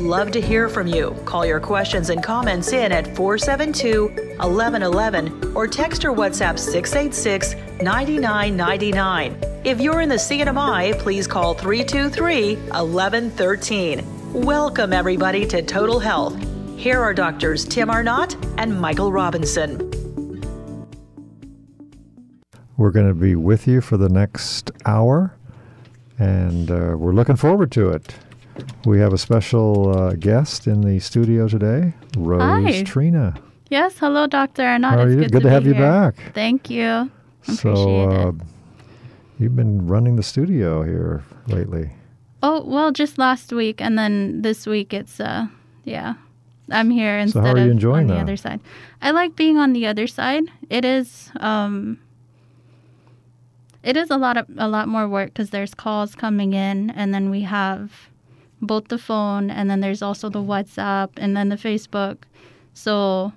Love to hear from you. Call your questions and comments in at 472 1111 or text or WhatsApp 686 9999. If you're in the CNMI, please call 323 1113. Welcome, everybody, to Total Health. Here are doctors Tim Arnott and Michael Robinson. We're going to be with you for the next hour, and uh, we're looking forward to it. We have a special uh, guest in the studio today, Rose Hi. Trina. Yes, hello, Dr. Arnott. How are you? good, Good to be have you here. back. Thank you. So, uh, it. you've been running the studio here lately. Oh, well, just last week, and then this week it's, uh, yeah, I'm here instead So how are you of enjoying on the that? other side. I like being on the other side. It is, um, it is a lot of a lot more work because there's calls coming in, and then we have both the phone, and then there's also the WhatsApp, and then the Facebook. So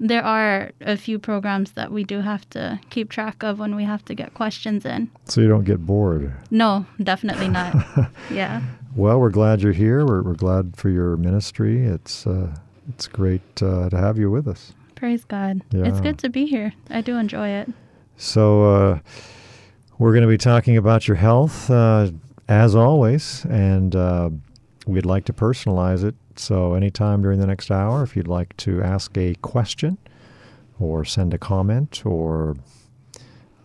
there are a few programs that we do have to keep track of when we have to get questions in. So you don't get bored. No, definitely not. yeah. Well, we're glad you're here. We're, we're glad for your ministry. It's uh, it's great uh, to have you with us. Praise God. Yeah. It's good to be here. I do enjoy it. So uh, we're going to be talking about your health uh, as always, and uh, we'd like to personalize it. So anytime during the next hour, if you'd like to ask a question or send a comment or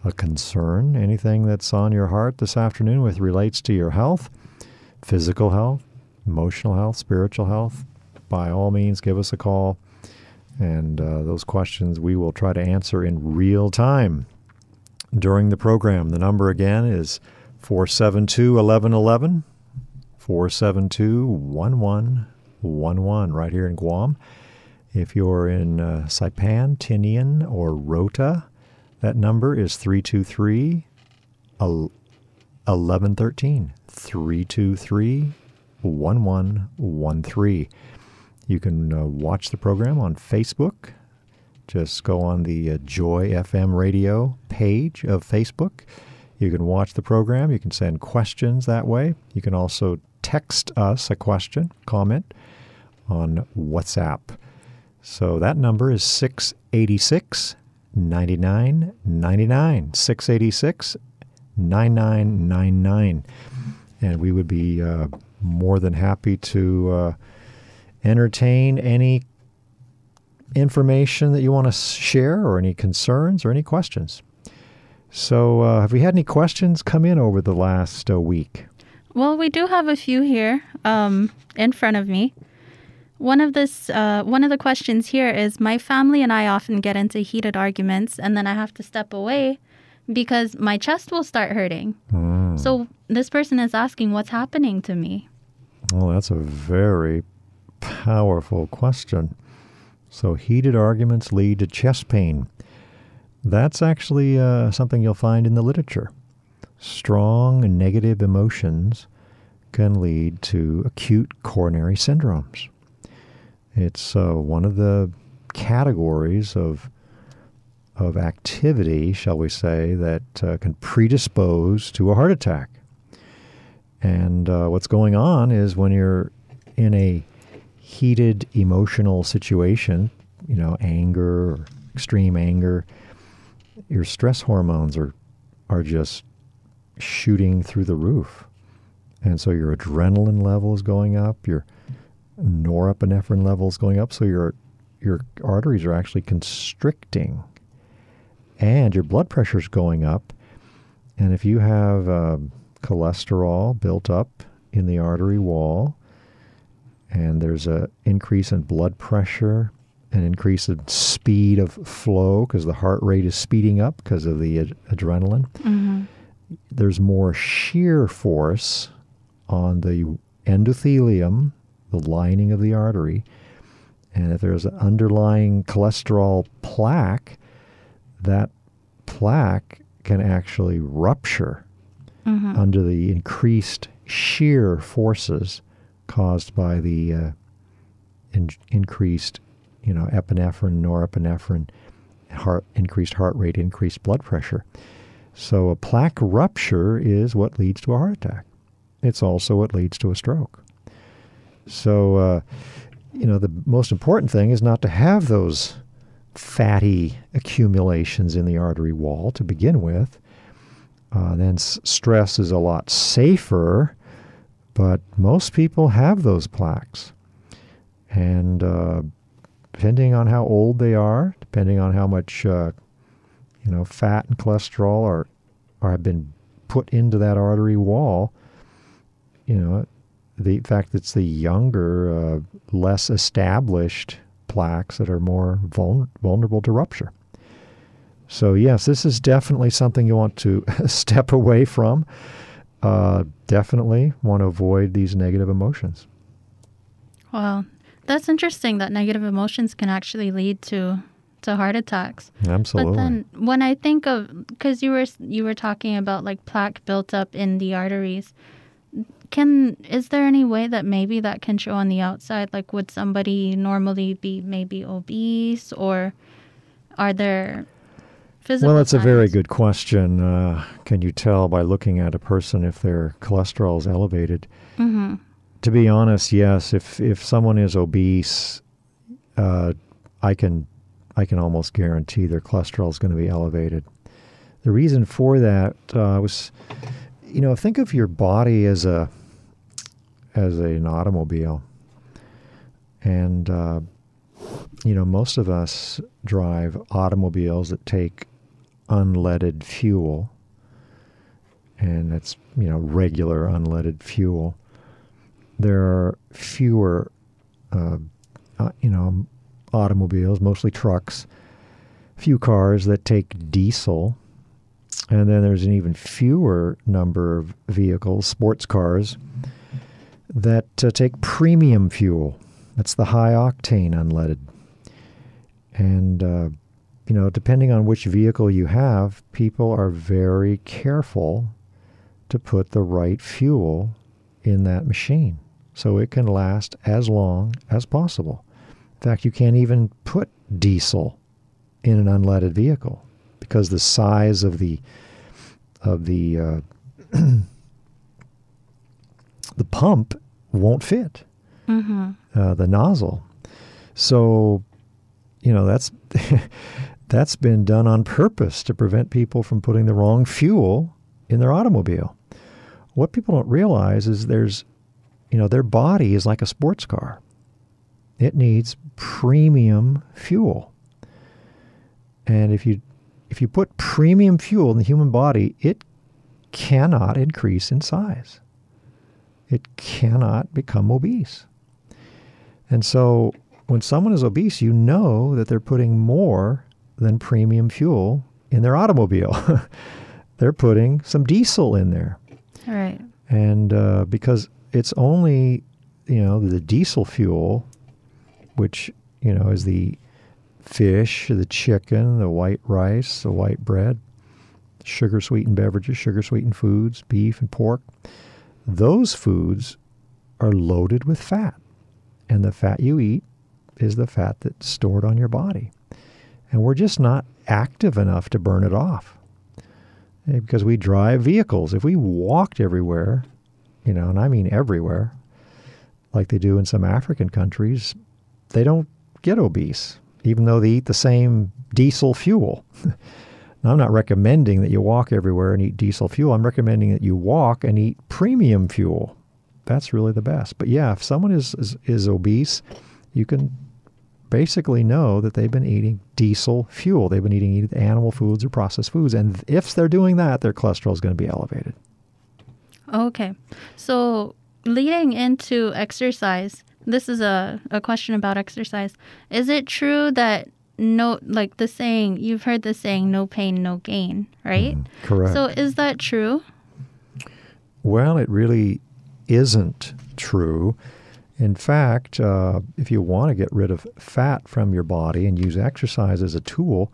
a concern, anything that's on your heart this afternoon with relates to your health, physical health, emotional health, spiritual health, by all means, give us a call. And uh, those questions we will try to answer in real time during the program. The number again is 472 1111, 472 1111, right here in Guam. If you're in uh, Saipan, Tinian, or Rota, that number is 323 1113. 323 1113. You can uh, watch the program on Facebook. Just go on the uh, Joy FM radio page of Facebook. You can watch the program. You can send questions that way. You can also text us a question, comment on WhatsApp. So that number is 686 9999. 686 9999. And we would be uh, more than happy to uh, entertain any information that you want to share or any concerns or any questions. So, uh, have we had any questions come in over the last uh, week? Well, we do have a few here um, in front of me. One of this, uh, one of the questions here is: My family and I often get into heated arguments, and then I have to step away because my chest will start hurting. So this person is asking, "What's happening to me?" Well, that's a very powerful question. So, heated arguments lead to chest pain. That's actually uh, something you'll find in the literature. Strong negative emotions can lead to acute coronary syndromes. It's uh, one of the categories of of activity, shall we say, that uh, can predispose to a heart attack. And uh, what's going on is when you're in a heated emotional situation, you know, anger extreme anger, your stress hormones are are just shooting through the roof. And so your adrenaline level is going up, your norepinephrine level is going up, so your your arteries are actually constricting and your blood pressure is going up. And if you have um, cholesterol built up in the artery wall, and there's a increase in blood pressure, an increase in speed of flow because the heart rate is speeding up because of the ad- adrenaline. There's more shear force on the endothelium, the lining of the artery, and if there's an underlying cholesterol plaque, that plaque can actually rupture under the increased shear forces caused by the uh, in- increased, you know, epinephrine, norepinephrine, heart increased heart rate, increased blood pressure. So a plaque rupture is what leads to a heart attack. It's also what leads to a stroke. So, uh, you know, the most important thing is not to have those fatty accumulations in the artery wall to begin with. Uh, then s- stress is a lot safer, but most people have those plaques. And uh, depending on how old they are, depending on how much uh, you know fat and cholesterol are, are have been put into that artery wall, you know, the fact that it's the younger, uh, less established plaques that are more vul- vulnerable to rupture. So yes, this is definitely something you want to step away from. Uh, definitely want to avoid these negative emotions. Well, that's interesting. That negative emotions can actually lead to to heart attacks. Absolutely. But then when I think of because you were you were talking about like plaque built up in the arteries, can is there any way that maybe that can show on the outside? Like, would somebody normally be maybe obese, or are there physical? well, that's a very good question. Uh, can you tell by looking at a person if their cholesterol is elevated? Mm-hmm. To be honest, yes. If if someone is obese, uh, I can I can almost guarantee their cholesterol is going to be elevated. The reason for that uh, was, you know, think of your body as a as an automobile, and uh, you know most of us drive automobiles that take unleaded fuel, and that's you know regular unleaded fuel. There are fewer, uh, uh, you know, automobiles, mostly trucks, few cars that take diesel, and then there's an even fewer number of vehicles, sports cars, that uh, take premium fuel. That's the high octane unleaded. And, uh, you know, depending on which vehicle you have, people are very careful to put the right fuel in that machine so it can last as long as possible. In fact, you can't even put diesel in an unleaded vehicle because the size of the of the uh, the pump won't fit Mm-hmm. uh, the nozzle. So, you know that's that's been done on purpose to prevent people from putting the wrong fuel in their automobile. What people don't realize is there's, you know, their body is like a sports car. It needs premium fuel. And if you if you put premium fuel in the human body, it cannot increase in size. It cannot become obese. And so when someone is obese, you know that they're putting more than premium fuel in their automobile. they're putting some diesel in there. All right. And uh, because it's only, you know, the diesel fuel, which, you know, is the fish, the chicken, the white rice, the white bread, sugar sweetened beverages, sugar sweetened foods, beef and pork, those foods are loaded with fat. And the fat you eat is the fat that's stored on your body. And we're just not active enough to burn it off. Eh, Because we drive vehicles. If we walked everywhere, you know, and I mean everywhere, like they do in some African countries, they don't get obese, even though they eat the same diesel fuel. now, I'm not recommending that you walk everywhere and eat diesel fuel. I'm recommending that you walk and eat premium fuel. That's really the best. But yeah, if someone is, is, is obese, you can basically know that they've been eating diesel fuel. They've been eating animal foods or processed foods. And if they're doing that, their cholesterol is going to be elevated. Okay. So leading into exercise, this is a, a question about exercise. Is it true that no, like the saying, you've heard the saying, no pain, no gain, right? Correct. So is that true? Well, it really isn't true. In fact, uh, if you want to get rid of fat from your body and use exercise as a tool,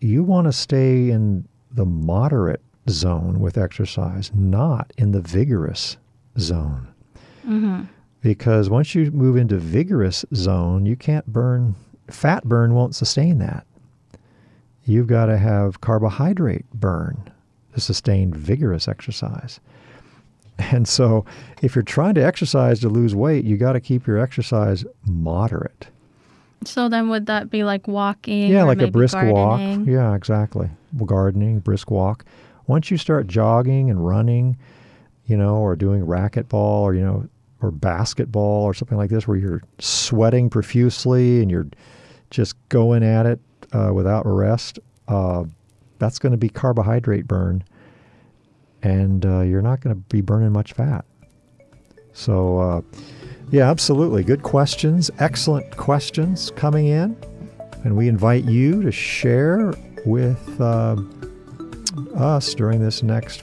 you want to stay in the moderate zone with exercise, not in the vigorous zone. Mm-hmm. Because once you move into vigorous zone, you can't burn fat burn won't sustain that. You've got to have carbohydrate burn to sustain vigorous exercise. And so, if you're trying to exercise to lose weight, you got to keep your exercise moderate. So then would that be like walking? Yeah, like a brisk gardening? walk. Yeah, exactly. Gardening, brisk walk. Once you start jogging and running, you know, or doing racquetball or, you know, or basketball or something like this where you're sweating profusely and you're just going at it uh, without rest, uh, that's going to be carbohydrate burn. And uh, you're not going to be burning much fat. So, uh, yeah, absolutely. Good questions. Excellent questions coming in. And we invite you to share with uh, us during this next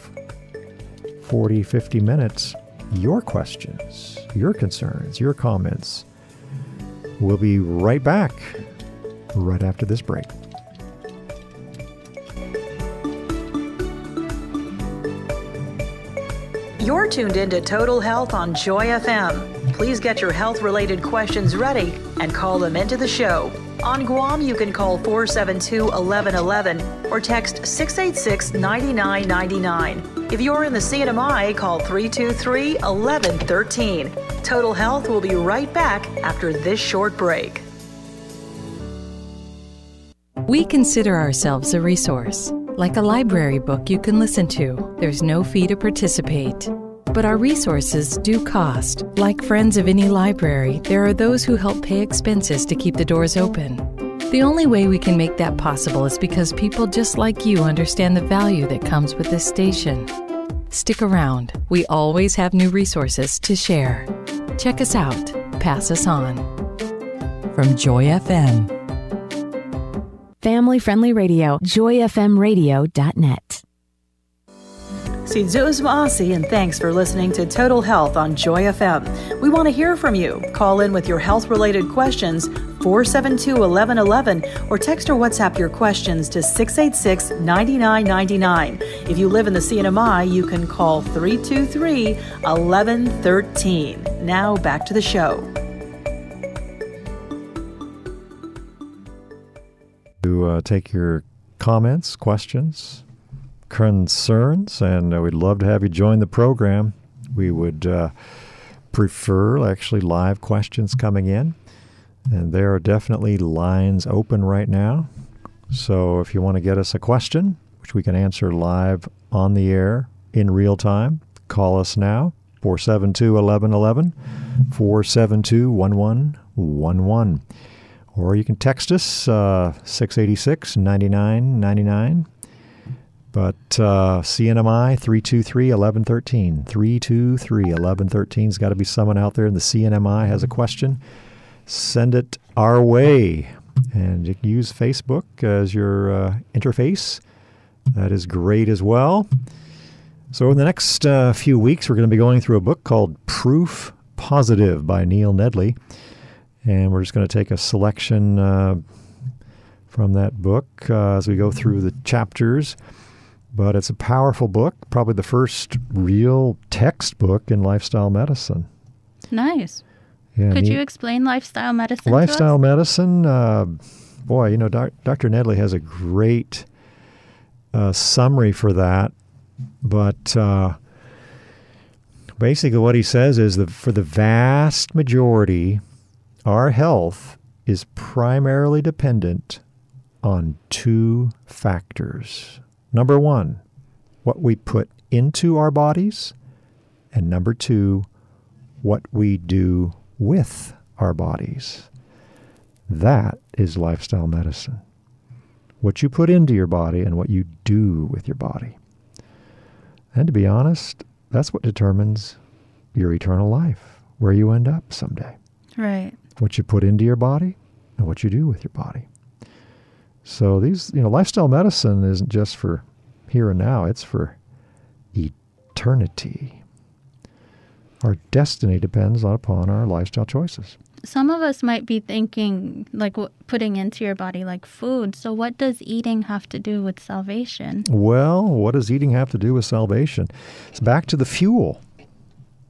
40, 50 minutes your questions, your concerns, your comments. We'll be right back right after this break. You're tuned into Total Health on Joy FM. Please get your health related questions ready and call them into the show. On Guam, you can call 472 1111 or text 686 9999. If you're in the CNMI, call 323 1113. Total Health will be right back after this short break. We consider ourselves a resource, like a library book you can listen to. There's no fee to participate. But our resources do cost. Like friends of any library, there are those who help pay expenses to keep the doors open. The only way we can make that possible is because people just like you understand the value that comes with this station. Stick around. We always have new resources to share. Check us out. Pass us on. From Joy FM. Family friendly radio, joyfmradio.net. Si Zeus and thanks for listening to Total Health on Joy FM. We want to hear from you. Call in with your health related questions 472 1111 or text or WhatsApp your questions to 686 9999. If you live in the CNMI, you can call 323 1113. Now back to the show. To uh, take your comments, questions, concerns, and uh, we'd love to have you join the program. We would uh, prefer actually live questions coming in, and there are definitely lines open right now. So if you want to get us a question, which we can answer live on the air in real time, call us now 472 1111, 472 1111. Or you can text us uh, 686 9999. But uh, CNMI 323 1113. 323 1113 has got to be someone out there in the CNMI has a question. Send it our way. And you can use Facebook as your uh, interface. That is great as well. So, in the next uh, few weeks, we're going to be going through a book called Proof Positive by Neil Nedley. And we're just going to take a selection uh, from that book uh, as we go through the chapters. But it's a powerful book, probably the first real textbook in lifestyle medicine. Nice. Yeah, Could neat- you explain lifestyle medicine? lifestyle medicine? Uh, boy, you know, doc, Dr. Nedley has a great uh, summary for that. But uh, basically, what he says is that for the vast majority, our health is primarily dependent on two factors. Number one, what we put into our bodies, and number two, what we do with our bodies. That is lifestyle medicine. What you put into your body and what you do with your body. And to be honest, that's what determines your eternal life, where you end up someday. Right. What you put into your body and what you do with your body. So these, you know, lifestyle medicine isn't just for here and now, it's for eternity. Our destiny depends upon our lifestyle choices. Some of us might be thinking like putting into your body like food. So what does eating have to do with salvation? Well, what does eating have to do with salvation? It's back to the fuel.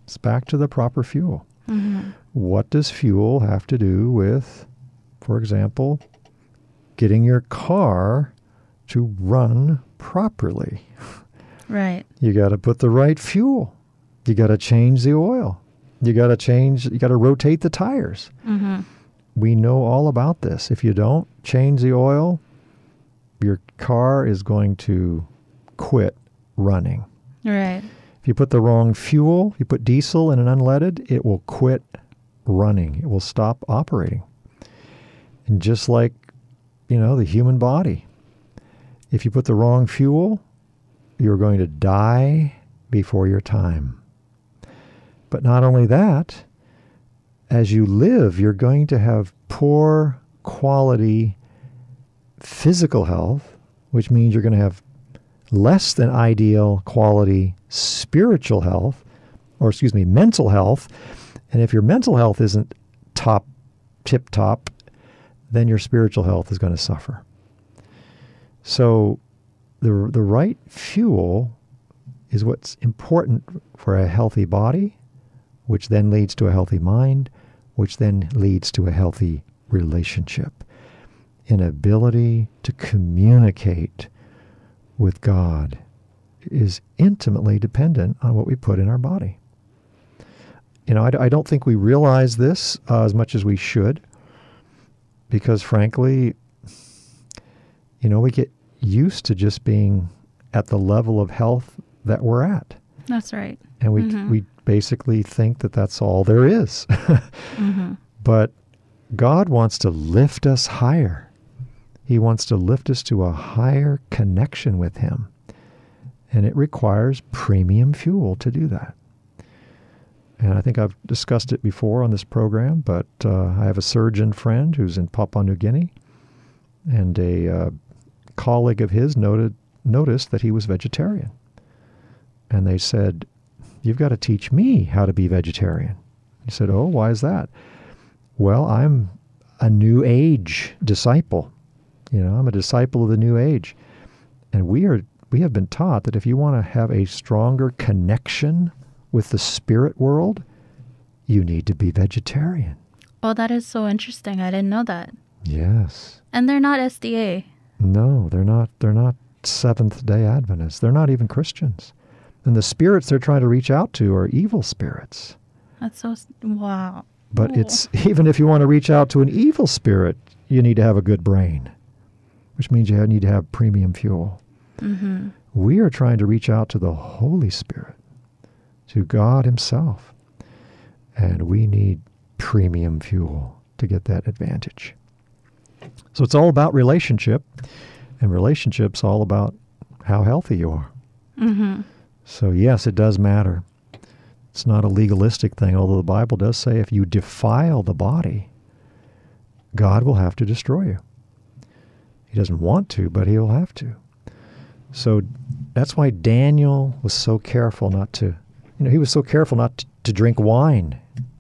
It's back to the proper fuel. Mm-hmm. What does fuel have to do with, for example, getting your car to run properly? Right. You got to put the right fuel You got to change the oil. You got to change, you got to rotate the tires. Mm-hmm. We know all about this. If you don't change the oil, your car is going to quit running. Right. If you put the wrong fuel, you put diesel in an unleaded, it will quit running. It will stop operating. And just like, you know, the human body, if you put the wrong fuel, you're going to die before your time. But not only that, as you live, you're going to have poor quality physical health, which means you're going to have less than ideal quality spiritual health, or excuse me, mental health. And if your mental health isn't top, tip top, then your spiritual health is going to suffer. So the, the right fuel is what's important for a healthy body, which then leads to a healthy mind, which then leads to a healthy relationship. An ability to communicate with God is intimately dependent on what we put in our body. You know, I, I don't think we realize this uh, as much as we should, because frankly, you know, we get used to just being at the level of health that we're at. That's right. And we, Mhm. we basically think that that's all there is. Mm-hmm. But God wants to lift us higher. He wants to lift us to a higher connection with Him. And it requires premium fuel to do that. And I think I've discussed it before on this program, but uh, I have a surgeon friend who's in Papua New Guinea, and a uh, colleague of his noted noticed that he was vegetarian. And they said, You've got to teach me how to be vegetarian. He said, Oh, why is that? Well, I'm a new age disciple. You know, I'm a disciple of the new age. And we are we have been taught that if you want to have a stronger connection with the spirit world, you need to be vegetarian. Oh, that is so interesting. I didn't know that. Yes. And they're not SDA. No, they're not they're not Seventh Day Adventists. They're not even Christians. And the spirits they're trying to reach out to are evil spirits. That's so wow. But Cool. it's even if you want to reach out to an evil spirit, you need to have a good brain, which means you need to have premium fuel. Mm-hmm. We are trying to reach out to the Holy Spirit, to God Himself. And we need premium fuel to get that advantage. So it's all about relationship, and relationships all about how healthy you are. Mm-hmm. So, yes, it does matter. It's not a legalistic thing, although the Bible does say if you defile the body, God will have to destroy you. He doesn't want to, but he'll have to. So that's why Daniel was so careful not to, you know, he was so careful not to, to drink wine.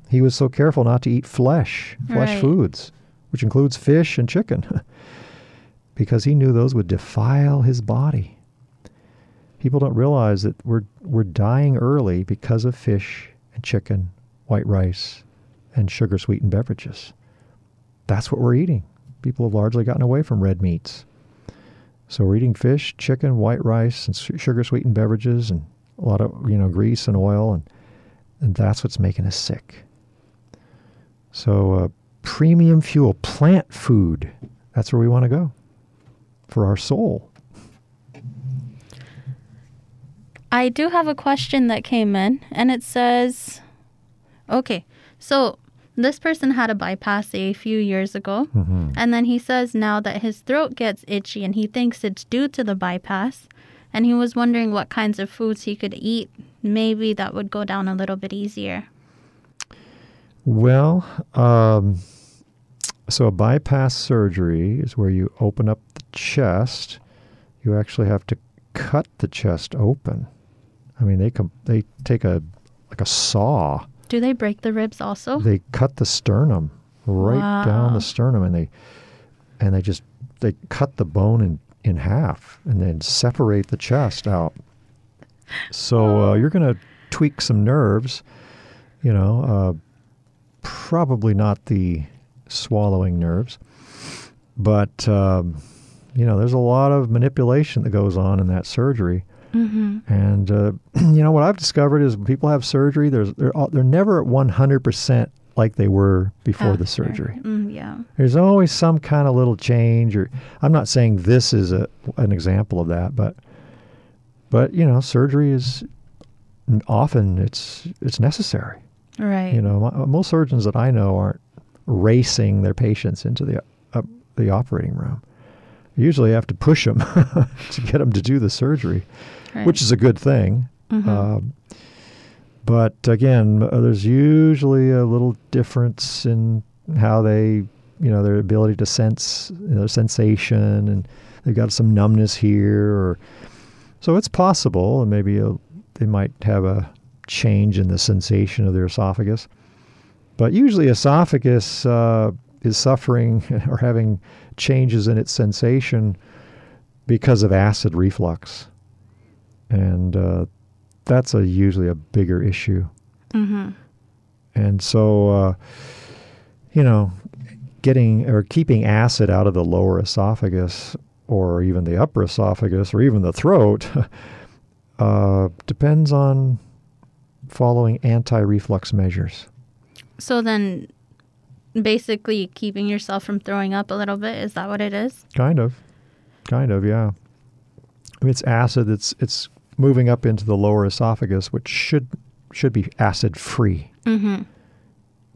He was so careful not to eat flesh, flesh Right. foods, which includes fish and chicken, because he knew those would defile his body people don't realize that we're we're dying early because of fish and chicken, white rice, and sugar sweetened beverages. That's what we're eating. People have largely gotten away from red meats. So we're eating fish, chicken, white rice, and sugar sweetened beverages, and a lot of you know grease and oil, and and that's what's making us sick. So uh, premium fuel, plant food, that's where we want to go for our soul. I do have a question that came in, and it says, okay, so this person had a bypass a few years ago, Mm-hmm. and then he says now that his throat gets itchy and he thinks it's due to the bypass, and he was wondering what kinds of foods he could eat. Maybe that would go down a little bit easier. Well, um, so a bypass surgery is where you open up the chest. You actually have to cut the chest open. I mean, they com- they take a like a saw. Do they break the ribs also? They cut the sternum right down the sternum, and they and they just they cut the bone in in half and then separate the chest out. So uh, you're going to tweak some nerves, you know, uh, probably not the swallowing nerves, but um, you know, there's a lot of manipulation that goes on in that surgery. Mm-hmm. And uh, you know what I've discovered is when people have surgery, there's they're they're never at 100% like they were before the surgery. Mm, yeah. There's always some kind of little change or I'm not saying this is a an example of that, but but you know, surgery is often it's it's necessary. Right. You know, mo- most surgeons that I know aren't racing their patients into the uh, the operating room. Usually have to push them to get them to do the surgery, right. which is a good thing. Mhm. Um, but again, uh, there's usually a little difference in how they, you know, their ability to sense you know, sensation, and they've got some numbness here, or so it's possible, and maybe a, they might have a change in the sensation of their esophagus. But usually, esophagus uh, is suffering or having changes in its sensation because of acid reflux, and uh, that's a usually a bigger issue. Mhm. And so, uh, you know, getting or keeping acid out of the lower esophagus or even the upper esophagus or even the throat uh, depends on following anti reflux measures. So then, basically, keeping yourself from throwing up a little bit is that what it is? Kind of. Kind of, yeah. It's acid It's it's moving up into the lower esophagus, which should should be acid free. Mm-hmm.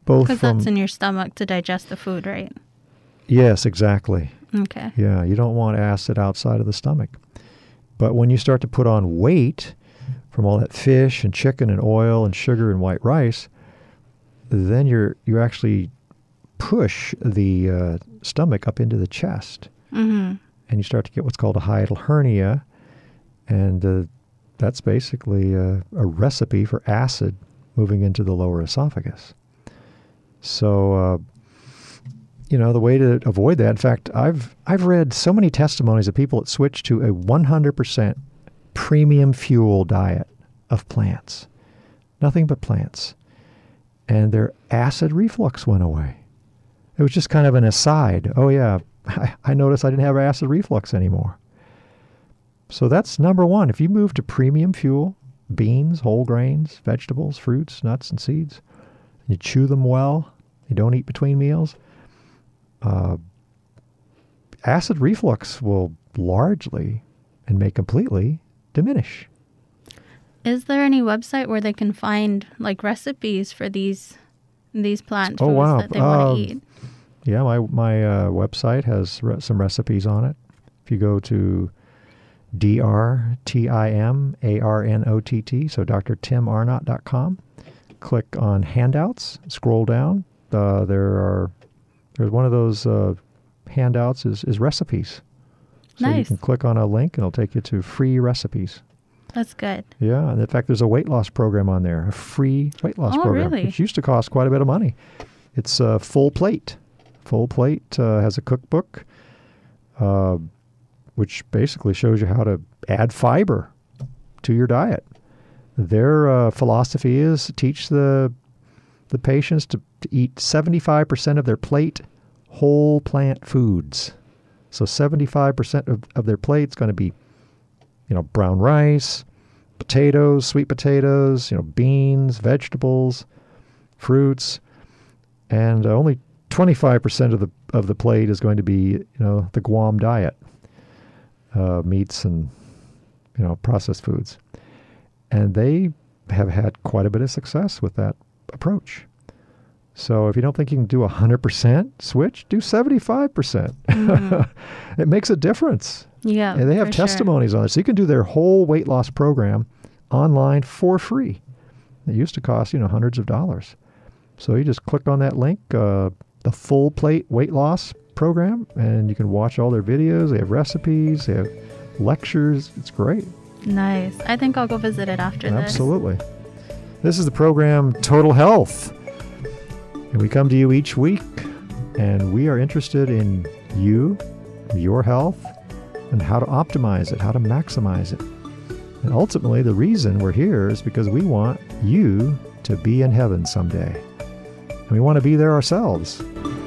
Both Because that's in your stomach to digest the food, right? yes, exactly. Okay. Yeah, you don't want acid outside of the stomach. But when you start to put on weight from all that fish and chicken and oil and sugar and white rice, then you're you actually push the uh, stomach up into the chest, Mm-hmm. and you start to get what's called a hiatal hernia, and uh, that's basically a, a recipe for acid moving into the lower esophagus. So, uh, you know, the way to avoid that. In fact, I've I've read so many testimonies of people that switched to a 100% premium fuel diet of plants, nothing but plants, and their acid reflux went away. It was just kind of an aside. Oh yeah, I, I noticed I didn't have acid reflux anymore. So that's number one. If you move to premium fuel, beans, whole grains, vegetables, fruits, nuts, and seeds, and you chew them well, you don't eat between meals, uh, acid reflux will largely and may completely diminish. Is there any website where they can find like recipes for these these plant Oh, foods wow. that they want Um, to eat? Yeah, my my uh, website has re- some recipes on it. If you go to D R T I M A R N O T T, so drtimarnott.com, click on handouts, scroll down. Uh, there are there's one of those uh, handouts is is recipes. So you can click on a link and it'll take you to free recipes. That's good. Yeah, and in fact, there's a weight loss program on there, a free weight loss Oh, program, really? which used to cost quite a bit of money. It's a full plate. Full plate uh, has a cookbook, uh, which basically shows you how to add fiber to your diet. Their uh, philosophy is to teach the the patients to, to eat 75% of their plate whole plant foods. So 75% of, of their plate is going to be, you know, brown rice, potatoes, sweet potatoes, you know, beans, vegetables, fruits, and only 25% of the of the plate is going to be, you know, the Guam diet, uh, meats and you know processed foods, and they have had quite a bit of success with that approach. So if you don't think you can do a hundred percent switch, do seventy five percent. It makes a difference. Yeah. And they have for sure. testimonies on it. So you can do their whole weight loss program online for free. It used to cost, you know, hundreds of dollars. So you just click on that link, uh, the full plate weight loss program, and you can watch all their videos. They have recipes, they have lectures. It's great. Nice. I think I'll go visit it after this. Absolutely. This is the program Total Health. And we come to you each week, and we are interested in you, your health, and how to optimize it, how to maximize it. And ultimately, the reason we're here is because we want you to be in heaven someday. And we want to be there ourselves.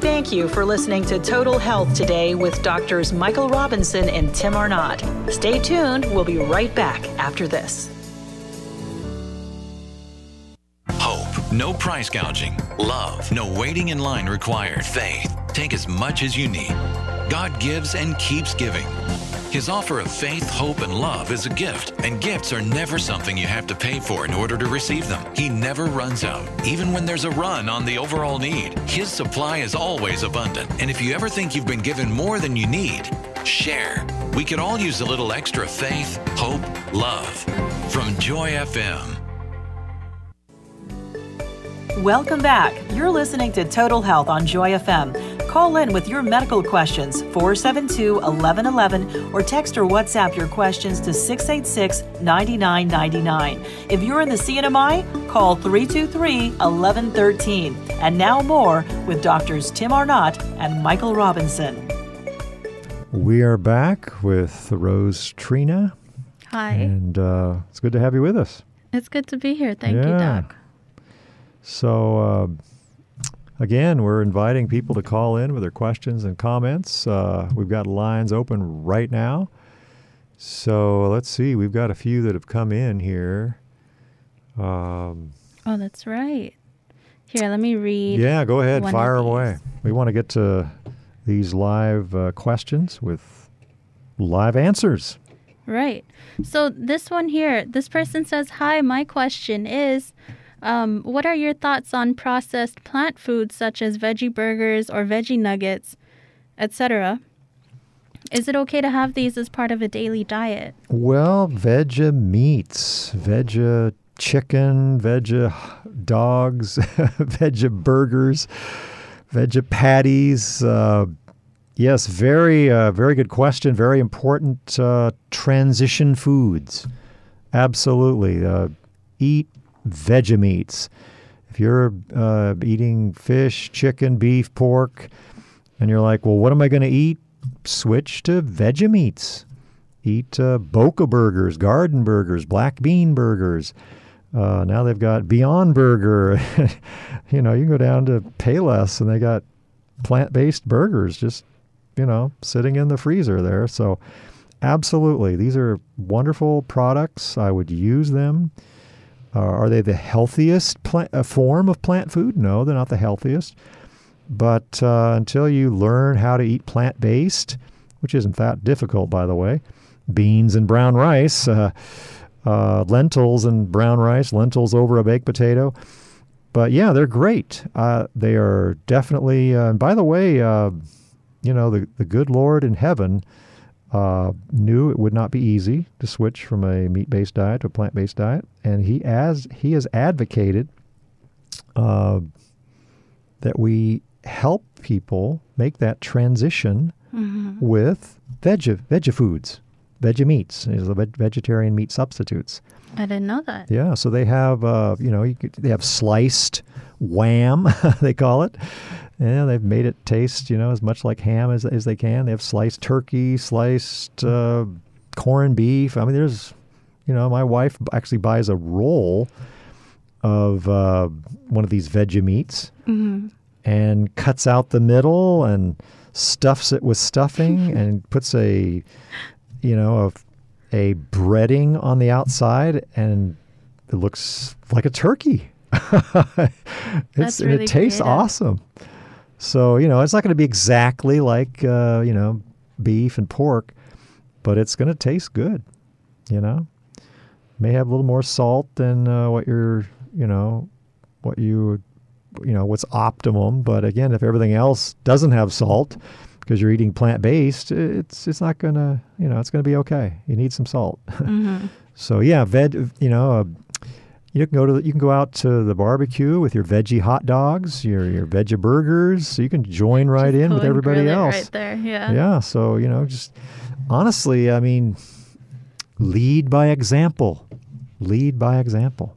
Thank you for listening to Total Health today with doctors Michael Robinson and Tim Arnott. Stay tuned. We'll be right back after this. Hope. No price gouging. Love. No waiting in line required. Faith. Take as much as you need. God gives and keeps giving. His offer of faith, hope, and love is a gift, and gifts are never something you have to pay for in order to receive them. He never runs out, even when there's a run on the overall need. His supply is always abundant, and if you ever think you've been given more than you need, share. We could all use a little extra faith, hope, love. From Joy FM. Welcome back. You're listening to Total Health on Joy FM. Call in with your medical questions 472 1111 or text or WhatsApp your questions to 686 9999. If you're in the CNMI, call 323 1113. And now more with doctors Tim Arnott and Michael Robinson. We are back with Rose Trina, Hi. and uh, it's good to have you with us. It's good to be here. Thank you, Yeah. Doc. So, uh, again, we're inviting people to call in with their questions and comments. Uh, we've got lines open right now. So, let's see. We've got a few that have come in here. Um, Oh, that's right. Here, let me read. yeah, go ahead. Fire away. We want to get to these live uh, questions with live answers. Right. So this one here, this person says, "Hi, my question is, um, what are your thoughts on processed plant foods such as veggie burgers or veggie nuggets, etc.? Is it okay to have these as part of a daily diet?" Well, veggie meats, veggie chicken, veggie dogs, veggie burgers, veggie patties. Uh, yes, very, uh, very good question. Very important uh, transition foods. Absolutely. Uh, eat veggie meats. If you're uh, eating fish, chicken, beef, pork, and you're like, well, what am I going to eat? Switch to veggie meats eat uh, Boca burgers, garden burgers, black bean burgers. Uh, now they've got Beyond Burger. you know, you can go down to Payless and they got plant-based burgers just, you know, sitting in the freezer there. So, absolutely, these are wonderful products. I would use them. Uh, are they the healthiest plant, uh, form of plant food? No, they're not the healthiest. But uh, until you learn how to eat plant-based, which isn't that difficult, by the way, beans and brown rice, uh, uh, lentils and brown rice, lentils over a baked potato. But yeah, they're great. Uh, they are definitely. And by the way, you know the the good Lord in heaven uh, knew it would not be easy to switch from a meat-based diet to a plant-based diet, and he as he has advocated uh, that we help people make that transition with veg veg foods, veggie meats, is the veg- vegetarian meat substitutes. I didn't know that. Yeah, so they have uh, you know you could, they have sliced wham they call it. Yeah, they've made it taste you know as much like ham as as they can. They have sliced turkey, sliced uh, corned beef. I mean, there's you know my wife actually buys a roll of uh, one of these veggie meats and cuts out the middle and stuffs it with stuffing and puts a you know a, a breading on the outside and it looks like a turkey it's, That's and it tastes creative. awesome so you know it's not going to be exactly like uh, you know beef and pork but it's going to taste good you know? May have a little more salt than uh, what you're you know what you you know what's optimum but again if everything else doesn't have salt because you're eating plant based it's it's not gonna you know it's gonna be okay. You need some salt. So yeah veg you know uh, you can go to the, you can go out to the barbecue with your veggie hot dogs your your veggie burgers. So you can join right Just in with everybody else right there. Yeah. yeah so you know just honestly i mean lead by example. Lead by example.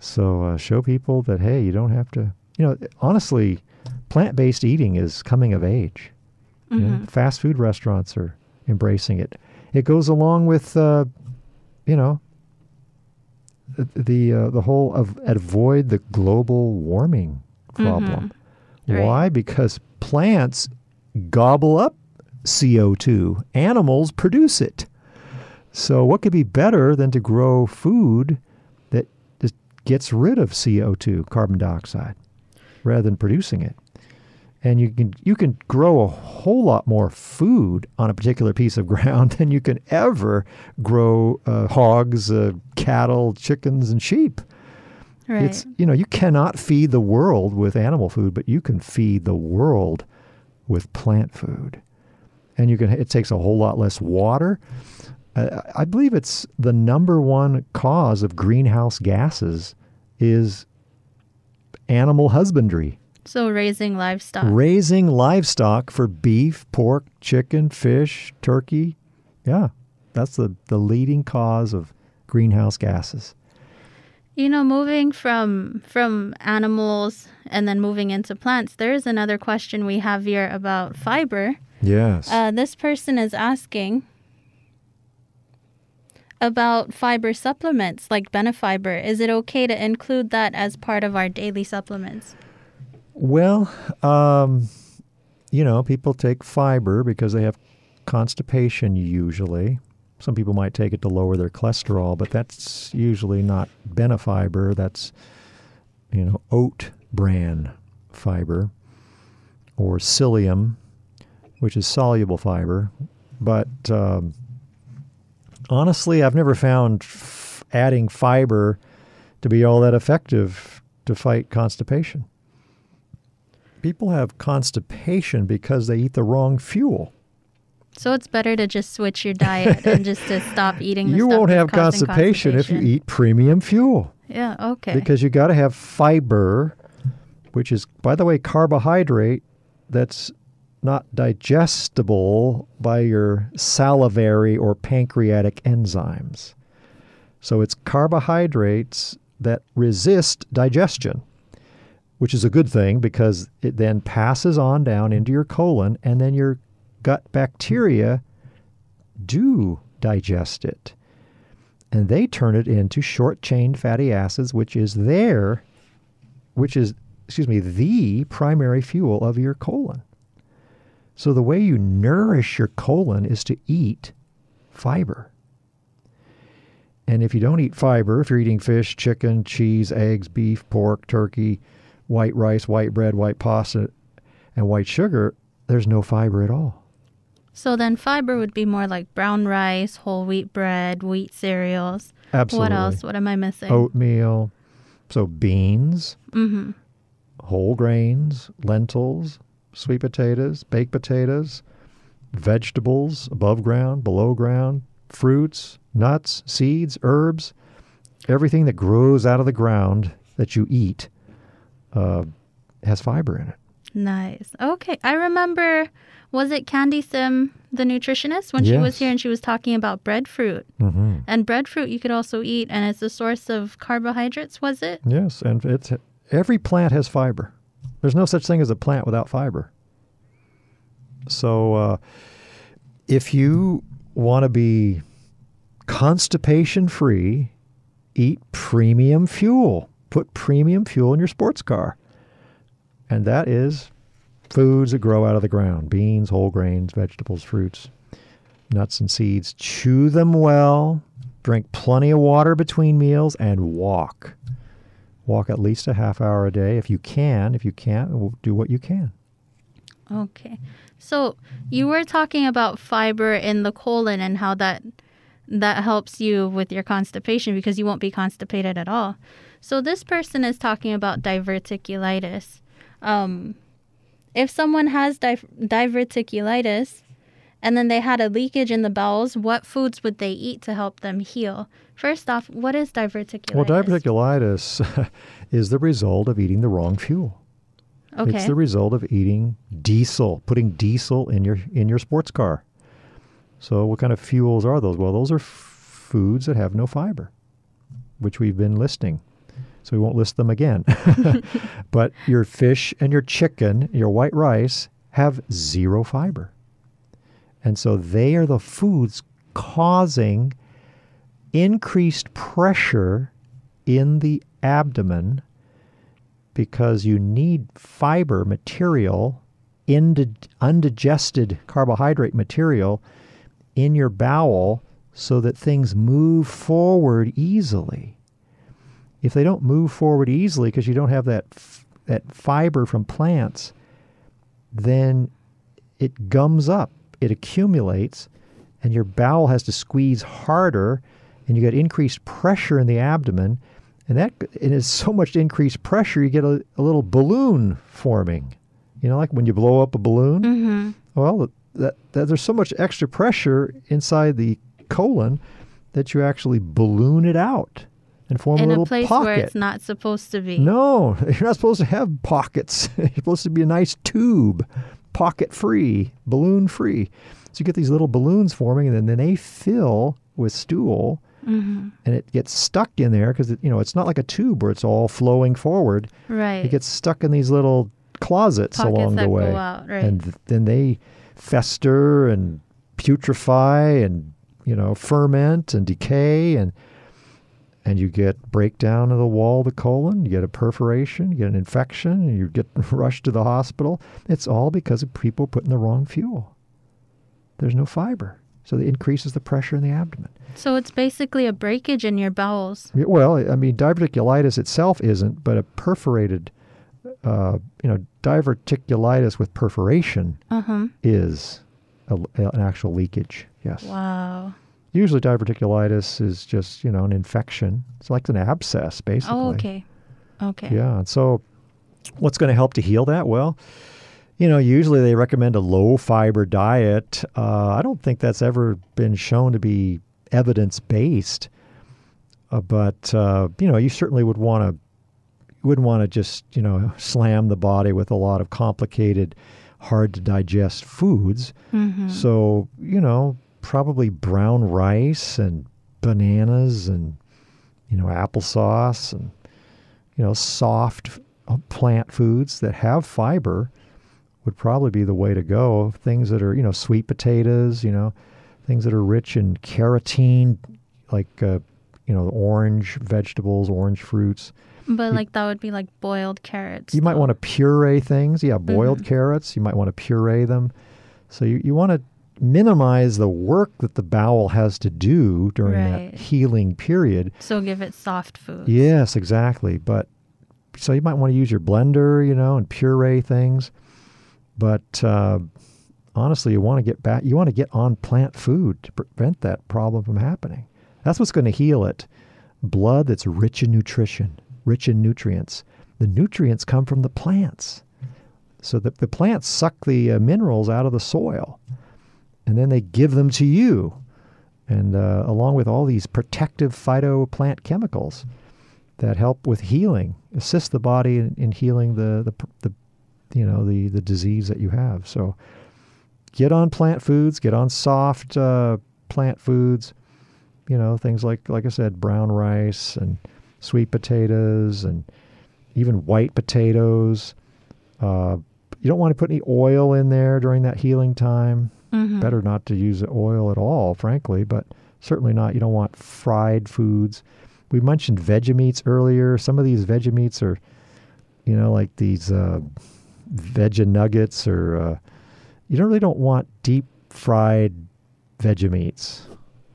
So uh, show people that hey you don't have to you know honestly plant-based eating is coming of age. You know, fast food restaurants are embracing it. It goes along with uh, you know the the, uh, the whole of avoid the global warming problem Right. Why? Because plants gobble up CO2, animals produce it. So, what could be better than to grow food that just gets rid of CO2, carbon dioxide, rather than producing it? And you can you can grow a whole lot more food on a particular piece of ground than you can ever grow uh, hogs, uh, cattle, chickens, and sheep. Right. It's you know you cannot feed the world with animal food, but you can feed the world with plant food, and you can. It takes a whole lot less water. Uh, I believe it's the number one cause of greenhouse gases is animal husbandry, so raising livestock. raising livestock for beef, pork, chicken, fish, turkey. Yeah, that's the the leading cause of greenhouse gases. You know, moving from from animals and then moving into plants, there is another question we have here about fiber. Yes. Uh, this person is asking about fiber supplements like Benefiber. Is it okay to include that as part of our daily supplements? Well, um, you know, people take fiber because they have constipation usually. Some people might take it to lower their cholesterol, but that's usually not Benefiber. That's, you know, oat bran fiber or psyllium, which is soluble fiber. But um, honestly, I've never found f- adding fiber to be all that effective to fight constipation people have constipation because they eat the wrong fuel. So it's better to just switch your diet and just to stop eating. The You won't have causing constipation, if you eat premium fuel Yeah. Okay. because you got to have fiber, which is, by the way, carbohydrate that's not digestible by your salivary or pancreatic enzymes. So it's carbohydrates that resist digestion, which is a good thing because it then passes on down into your colon and then your gut bacteria do digest it. And they turn it into short chain fatty acids, which is their, which is, excuse me, the primary fuel of your colon. So the way you nourish your colon is to eat fiber. And if you don't eat fiber, if you're eating fish, chicken, cheese, eggs, beef, pork, turkey, white rice, white bread, white pasta, and white sugar, there's no fiber at all. so then fiber would be more like brown rice, whole wheat bread, wheat cereals. Absolutely. What else? What am I missing? Oatmeal, so beans, Mm-hmm. whole grains, lentils, sweet potatoes, baked potatoes, vegetables above ground, below ground, fruits, nuts, seeds, herbs, everything that grows out of the ground that you eat uh, has fiber in it. Nice. Okay. I remember, was it Candy Sim, the nutritionist, when she was here and she was talking about breadfruit? Mm-hmm. And breadfruit you could also eat, and it's a source of carbohydrates, was it? Yes, and it's every plant has fiber. There's no such thing as a plant without fiber. So, uh, if you want to be constipation free, eat premium fuel. Put premium fuel in your sports car, and that is foods that grow out of the ground: beans, whole grains, vegetables, fruits, nuts, and seeds. Chew them well. Drink plenty of water between meals, and walk walk at least a half hour a day if you can if you can't do what you can Okay. So you were talking about fiber in the colon and how that that helps you with your constipation because you won't be constipated at all. So this person is talking about diverticulitis. Um, if someone has di- diverticulitis and then they had a leakage in the bowels, what foods would they eat to help them heal? First off, what is diverticulitis? well diverticulitis is the result of eating the wrong fuel Okay. it's the result of eating diesel putting diesel in your in your sports car so what kind of fuels are those well those are f- foods that have no fiber which we've been listing so we won't list them again but your fish and your chicken your white rice have zero fiber and so they are the foods causing increased pressure in the abdomen because you need fiber material, undigested carbohydrate material in your bowel so that things move forward easily. If they don't move forward easily because you don't have that f- that fiber from plants, then it gums up, it accumulates, and your bowel has to squeeze harder, and you get increased pressure in the abdomen, and that it is so much increased pressure, you get a, a little balloon forming. You know, like when you blow up a balloon. Mm-hmm. Well, that, that there's so much extra pressure inside the colon that you actually balloon it out and form In a little place pocket. where it's not supposed to be. No, you're not supposed to have pockets. you're supposed to be a nice tube, pocket free, balloon free. So you get these little balloons forming, and then, they fill with stool, Mm-hmm. and it gets stuck in there because you know it's not like a tube where it's all flowing forward. Right. It gets stuck in these little closets Pockets along the way, out, right. and th- then they fester and putrefy and you know ferment and decay and and you get breakdown of the wall of the colon, you get a perforation, you get an infection, and you get rushed to the hospital. It's all because of people putting the wrong fuel. There's no fiber. So it increases the pressure in the abdomen. So it's basically a breakage in your bowels. Well, I mean, diverticulitis itself isn't, but a perforated, uh, you know, diverticulitis with perforation Uh huh. is a, an actual leakage. Yes. Wow. Usually, diverticulitis is just you know an infection. It's like an abscess, basically. Oh, okay. Okay. Yeah. And so, what's going to help to heal that? Well, you know, usually they recommend a low fiber diet. Uh, I don't think that's ever been shown to be evidence based. Uh, but uh, you know, you certainly would want to you wouldn't want to just you know slam the body with a lot of complicated, hard to digest foods. Mm-hmm. So you know, probably brown rice and bananas and you know applesauce and you know soft plant foods that have fiber would probably be the way to go. Things that are you know sweet potatoes, you know, things that are rich in carotene, like uh, you know orange vegetables, orange fruits. But like that would be like boiled carrots. You might want to puree things. Yeah, boiled Mhm. carrots. You might want to puree them. So you, you want to minimize the work that the bowel has to do during Right. that healing period. So give it soft food. Yes, exactly. But so you might want to use your blender, you know, and puree things. But uh, honestly, you want to get back. You want to get on plant food to prevent that problem from happening. That's what's going to heal it. Blood that's rich in nutrition, rich in nutrients. The nutrients come from the plants. So the, the plants suck the uh, minerals out of the soil, and then they give them to you, and uh, along with all these protective phytoplant chemicals that help with healing, assist the body in, in healing the, the the you know the the disease that you have. So get on plant foods, get on soft uh, plant foods. You know things like like I said, brown rice and sweet potatoes and even white potatoes. Uh, you don't want to put any oil in there during that healing time. Mhm. Better not to use oil at all, frankly, but certainly not. You don't want fried foods. We mentioned Vegemeats earlier. Some of these Vegemeats are, you know, like these uh, Veggie nuggets, or uh, you don't really don't want deep fried Vegemeats.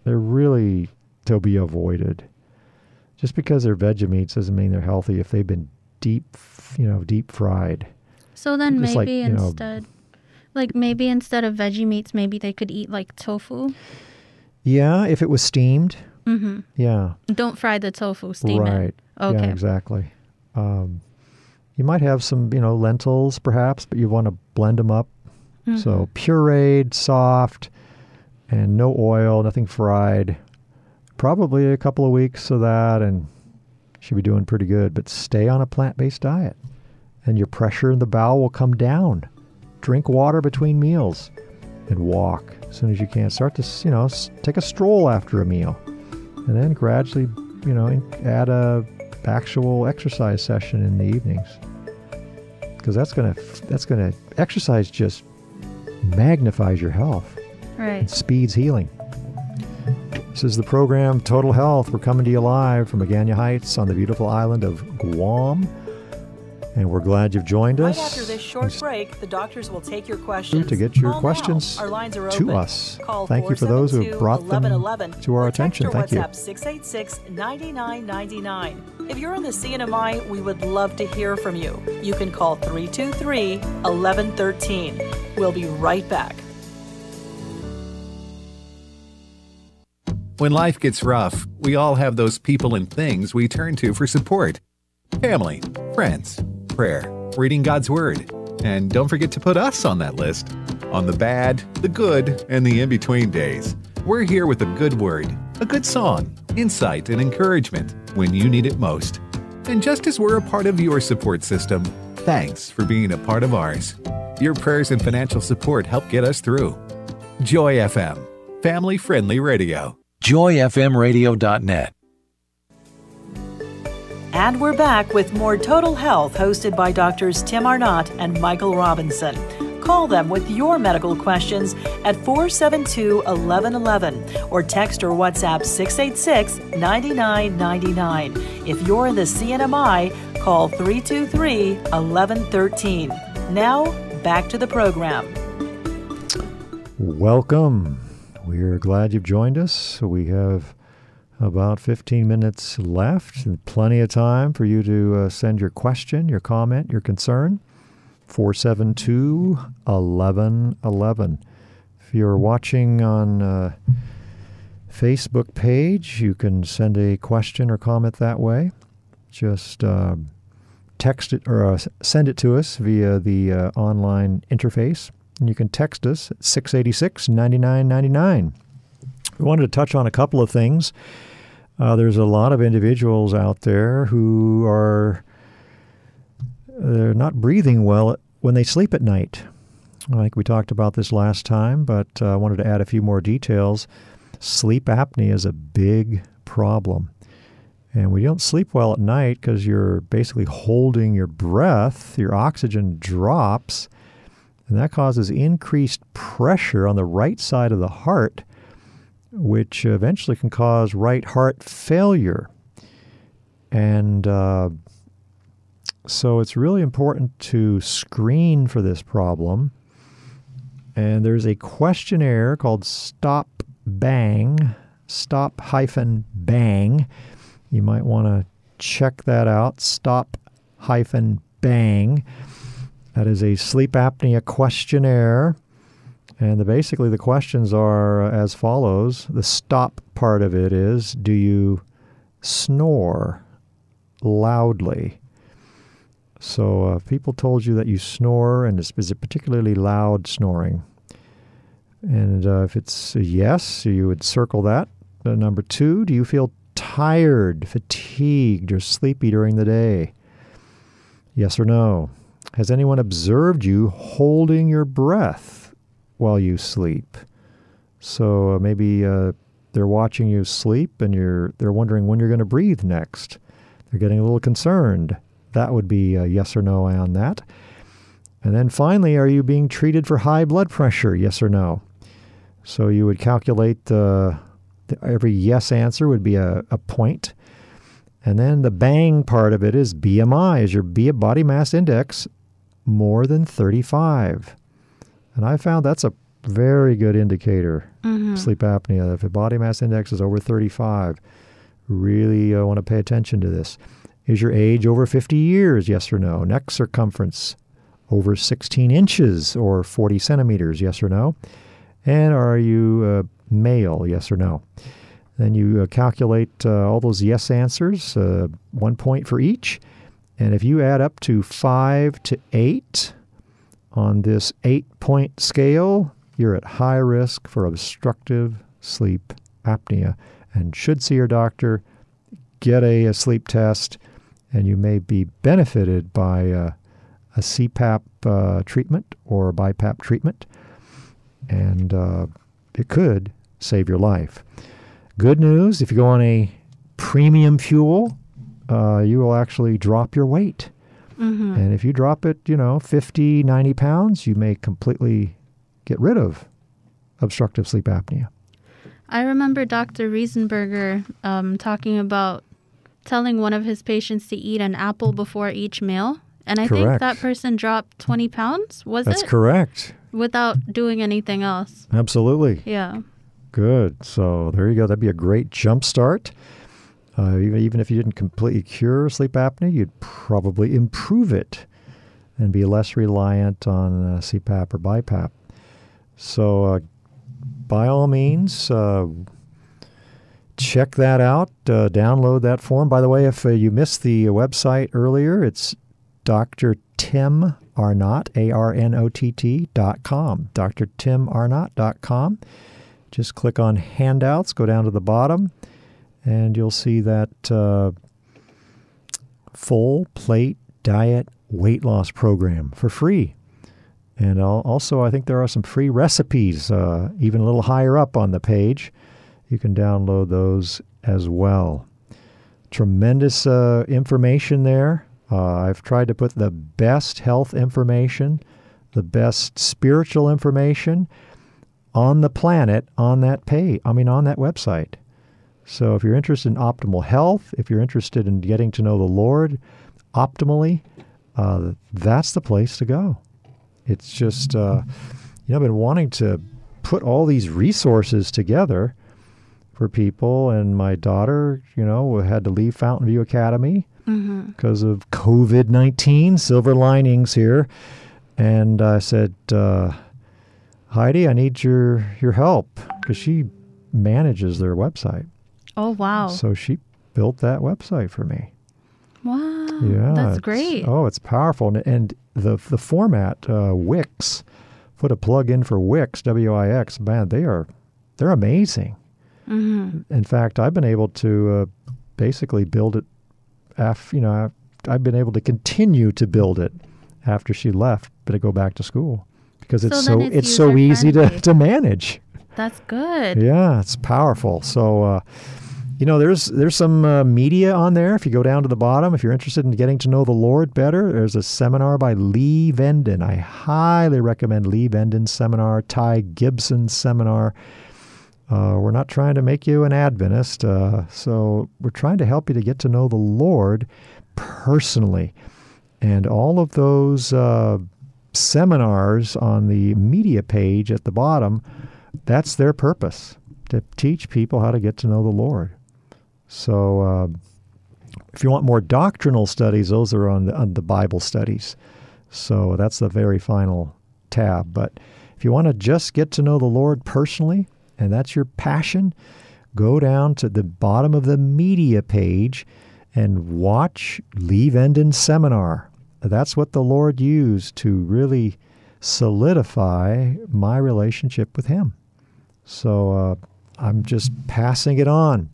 They're really to be avoided. Just because they're Vegemeats doesn't mean they're healthy if they've been deep, you know, deep fried. So then Just like, maybe know- instead, like maybe instead of veggie meats, maybe they could eat like tofu. Yeah, if it was steamed. Mm-hmm. Yeah. Don't fry the tofu, steam right. it. Okay. Yeah, exactly. Um, you might have some, you know, lentils perhaps, but you want to blend them up. Mm-hmm. So pureed, soft, and no oil, nothing fried. Probably a couple of weeks of that, and should be doing pretty good. But stay on a plant-based diet, and your pressure in the bowel will come down. Drink water between meals, and walk as soon as you can. Start to, you know, take a stroll after a meal, and then gradually, you know, add a actual exercise session in the evenings because that's gonna that's gonna exercise just magnifies your health Right. and speeds healing. This is the program Total Health. We're coming to you live from Agana Heights on the beautiful island of Guam. And we're glad you've joined Right us. this short break, the doctors will take your questions. to get your Call now. questions Our lines are to open. us. Call Thank you for those who have brought them to our or text attention. or Thank you. WhatsApp 686-9999. If you're in the CNMI, we would love to hear from you. You can call 323-1113. We'll be right back. When life gets rough, we all have those people and things we turn to for support family, friends, prayer, reading God's Word. And don't forget to put us on that list. On the bad, the good, and the in between days, we're here with a good word, a good song, insight, and encouragement when you need it most. And just as we're a part of your support system, thanks for being a part of ours. Your prayers and financial support help get us through. Joy FM, family friendly radio. joyfmradio.net. And we're back with more Total Health hosted by doctors Tim Arnott and Michael Robinson. Call them with your medical questions at 472 1111 or text or WhatsApp 686 9999. If you're in the CNMI, call 323 1113. Now, back to the program. Welcome. We're glad you've joined us. We have about 15 minutes left plenty of time for you to uh, send your question, your comment, your concern. 472 1111. If you're watching on uh, Facebook page, you can send a question or comment that way. Just uh, text it or uh, send it to us via the uh, online interface. And you can text us at 686 9999. We wanted to touch on a couple of things. Uh, there's a lot of individuals out there who are they're not breathing well when they sleep at night. I think we talked about this last time, but uh, I wanted to add a few more details. Sleep apnea is a big problem. And we don't sleep well at night because you're basically holding your breath, your oxygen drops, and that causes increased pressure on the right side of the heart, which eventually can cause right heart failure. And uh, so it's really important to screen for this problem. And there's a questionnaire called Stop Bang, Stop hyphen Bang. You might want to check that out. Stop hyphen Bang. That is a sleep apnea questionnaire. And the, basically, the questions are as follows. The stop part of it is Do you snore loudly? So, uh, people told you that you snore, and is, it particularly loud snoring? And uh, if it's yes, you would circle that. Uh, number two, do you feel tired, fatigued, or sleepy during the day? Yes or no? Has anyone observed you holding your breath while you sleep? So uh, maybe uh, they're watching you sleep, and you're they're wondering when you're going to breathe next. They're getting a little concerned. That would be a yes or no on that. And then finally, are you being treated for high blood pressure? Yes or no? So you would calculate uh, the, every yes answer would be a, a point. And then the bang part of it is BMI, is your body mass index more than 35? And I found that's a very good indicator, sleep apnea. If a body mass index is over 35, really uh, want to pay attention to this. Is your age over 50 years? Yes or no? Neck circumference over 16 inches or 40 centimeters? Yes or no? And are you uh, male? Yes or no? Then you uh, calculate uh, all those yes answers, uh, one point for each. And if you add up to five to eight on this eight point scale, you're at high risk for obstructive sleep apnea and should see your doctor, get a, a sleep test, and you may be benefited by a CPAP uh, treatment or a BiPAP treatment. And uh, it could save your life. Good news if you go on a premium fuel, uh, you will actually drop your weight. And if you drop it, you know, 50, 90 pounds, you may completely get rid of obstructive sleep apnea. I remember Dr. Riesenberger um, talking about telling one of his patients to eat an apple before each meal, And I Correct. think that person dropped 20 pounds, was That's it? That's correct. Without doing anything else. Absolutely. Yeah. Good. So there you go. That'd be a great jump start. Uh, even, if you didn't completely cure sleep apnea, you'd probably improve it and be less reliant on uh, CPAP or BiPAP. So, uh, by all means, uh, check that out. Uh, download that form. By the way, if uh, you missed the website earlier, it's Dr. Tim Arnott, A R N O T T dot com. Dr. Tim Arnott dot com. Just click on handouts, go down to the bottom, and you'll see that uh, full plate diet weight loss program for free. And also, I think there are some free recipes, uh, even a little higher up on the page. You can download those as well. Tremendous uh, information there. Uh, I've tried to put the best health information, the best spiritual information on the planet on that pay. I mean, on that website. So if you're interested in optimal health, if you're interested in getting to know the Lord optimally, uh, that's the place to go. It's just, uh, you know, I've been wanting to put all these resources together for people, and my daughter, you know, had to leave Fountainview Academy because of COVID 19, silver linings here. And I said, uh, Heidi, I need your, your help because she manages their website. Oh, wow. So she built that website for me. wow. Yeah, That's it's- great. Oh, it's powerful, and, and the the format uh, Wix. Put a plug in for Wix, W I X. Man, they are they're amazing. Mm-hmm. In fact, I've been able to uh, basically build it. Af, you know, I've, I've been able to continue to build it after she left, but to go back to school because it's So so, it's it's so easy to, to manage. That's good. Yeah, it's powerful. So, uh, you know, there's there's some uh, media on there. If you go down to the bottom, if you're interested in getting to know the Lord better, there's a seminar by Lee Venden. I highly recommend Lee Venden's seminar, Ty Gibson's seminar. Uh, we're not trying to make you an Adventist, uh, so we're trying to help you to get to know the Lord personally. And all of those uh, seminars on the media page at the bottom, that's their purpose to teach people how to get to know the Lord. So, uh, if you want more doctrinal studies, those are on the, on the Bible studies. So that's the very final tab. But if you want to just get to know the Lord personally, and that's your passion, go down to the bottom of the media page and watch Lee Venden's seminar. That's what the Lord used to really solidify my relationship with Him. So uh, I'm just passing it on.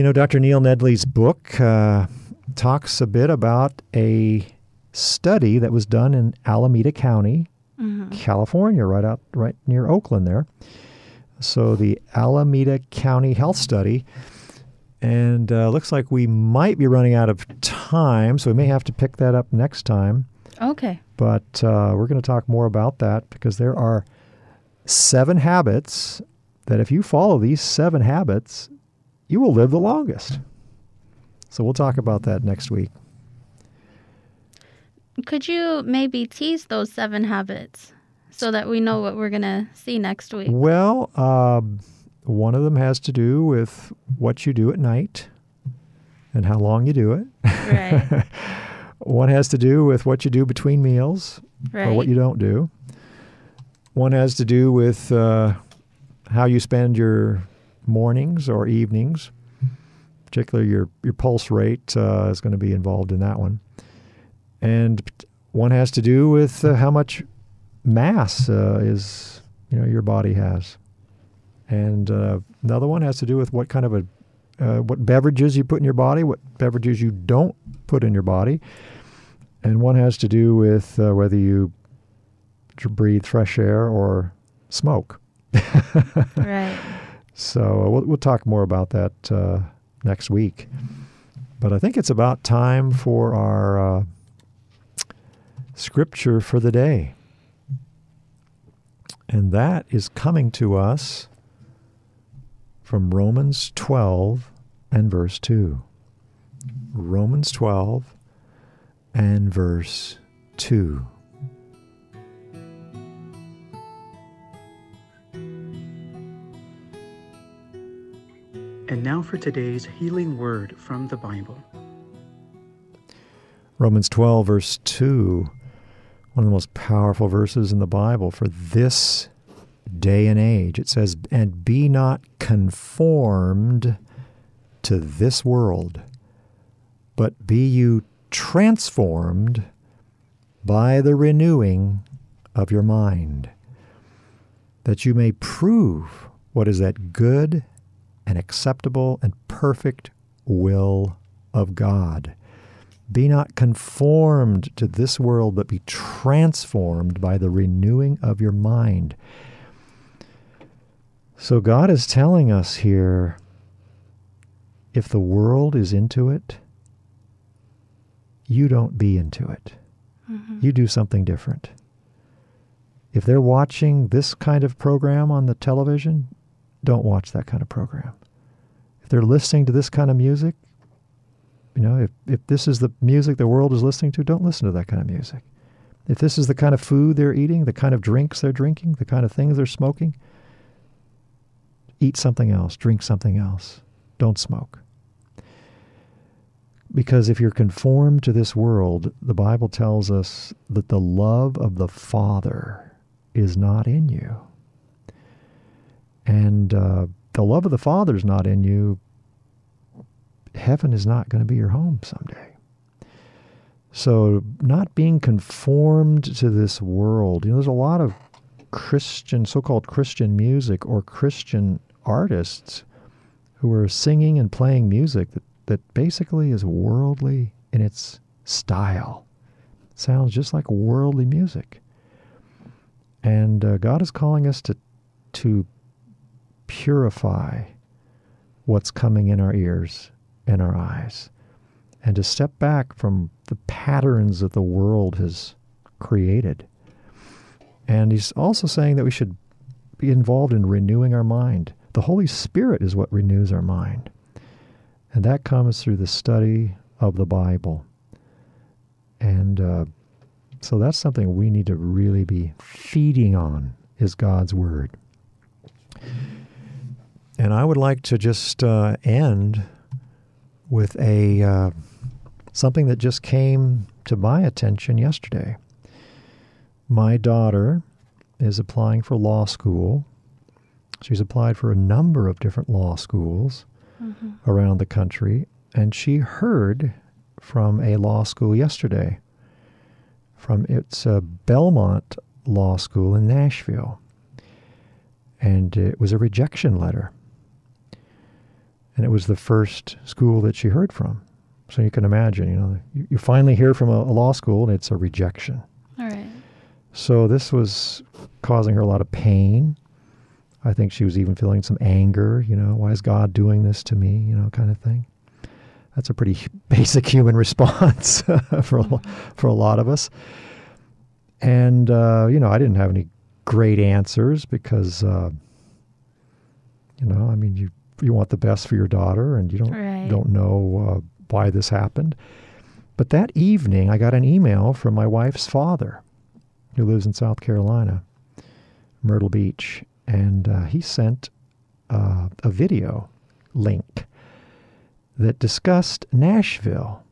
You know, Dr. Neil Nedley's book uh, talks a bit about a study that was done in Alameda County, California, right out right near Oakland there. So the Alameda County Health Study, and uh, looks like we might be running out of time, so we may have to pick that up next time. Okay. But uh, we're going to talk more about that because there are seven habits that if you follow these seven habits, you will live the longest. So we'll talk about that next week. Could you maybe tease those seven habits so that we know what we're going to see next week? Well, um, one of them has to do with what you do at night and how long you do it. Right. One has to do with what you do between meals or what you don't do. One has to do with uh, how you spend your mornings or evenings. Particularly, your your pulse rate uh, is going to be involved in that one. And one has to do with uh, how much mass uh, is you know your body has. And uh, another one has to do with what kind of a uh, what beverages you put in your body, what beverages you don't put in your body, and one has to do with whether you breathe fresh air or smoke. right. So uh, we'll, we'll talk more about that uh, next week. But I think it's about time for our uh, scripture for the day. And that is coming to us from Romans 12 and verse 2. Romans 12 and verse 2. And now for today's healing word from the Bible. Romans 12, verse 2, one of the most powerful verses in the Bible for this day and age. It says, And be not conformed to this world, but be you transformed by the renewing of your mind, that you may prove what is that good and acceptable and perfect will of God. Be not conformed to this world, but be transformed by the renewing of your mind. So God is telling us here if the world is into it, you don't be into it. Mm-hmm. You do something different. If they're watching this kind of program on the television, don't watch that kind of program. If they're listening to this kind of music, you know, if, if this is the music the world is listening to, don't listen to that kind of music. If this is the kind of food they're eating, the kind of drinks they're drinking, the kind of things they're smoking, eat something else, drink something else. Don't smoke. Because if you're conformed to this world, the Bible tells us that the love of the Father is not in you. And uh, the love of the Father is not in you. Heaven is not going to be your home someday. So, not being conformed to this world, you know, there's a lot of Christian, so called Christian music or Christian artists who are singing and playing music that, that basically is worldly in its style. It sounds just like worldly music. And uh, God is calling us to, to purify what's coming in our ears and our eyes and to step back from the patterns that the world has created. And he's also saying that we should be involved in renewing our mind. The Holy Spirit is what renews our mind. And that comes through the study of the Bible. And uh, so that's something we need to really be feeding on is God's Word. And I would like to just uh, end with a uh, something that just came to my attention yesterday. My daughter is applying for law school She's applied for a number of different law schools mm-hmm. around the country, and she heard from a law school yesterday. From its uh, Belmont Law School in Nashville, and it was a rejection letter. And it was the first school that she heard from. So you can imagine, you know, you, you finally hear from a, a law school and it's a rejection. All right. So this was causing her a lot of pain. I think she was even feeling some anger, you know, why is God doing this to me, you know, kind of thing. That's a pretty basic human response for a, for a lot of us. And uh, you know, I didn't have any great answers because uh, you know, I mean, you you want the best for your daughter, and you don't right. don't know uh, why this happened. But that evening, I got an email from my wife's father, who lives in South Carolina, Myrtle Beach, and uh, he sent uh, a video link that discussed Nashville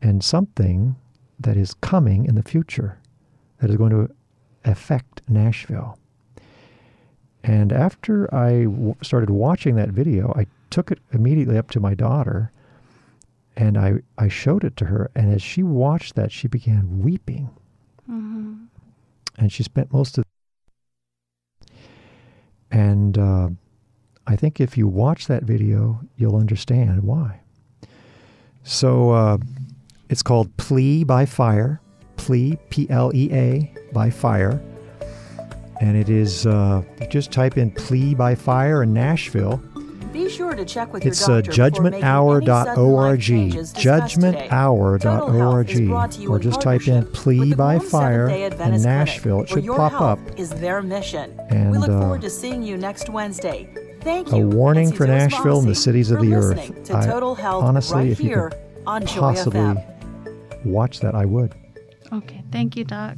and something that is coming in the future that is going to affect Nashville. And after I w- started watching that video, I took it immediately up to my daughter and I, I showed it to her. And as she watched that, she began weeping. Mm-hmm. And she spent most of and uh, I think if you watch that video, you'll understand why. So uh, it's called Plea by Fire. Plea, P L E A, by Fire. And it is, uh, just type in Plea by Fire in Nashville be sure to check with it's your uh, doctor uh, judgmenthour.org. Judgmenthour.org. Or just type in plea by fire in Nashville. It should pop up. Is their mission. And, we look uh, forward to seeing you next Wednesday. Thank you. A warning for Nashville and the cities of the earth. to total I, honestly, right if you could possibly watch that, I would. Okay. Thank you, Doc.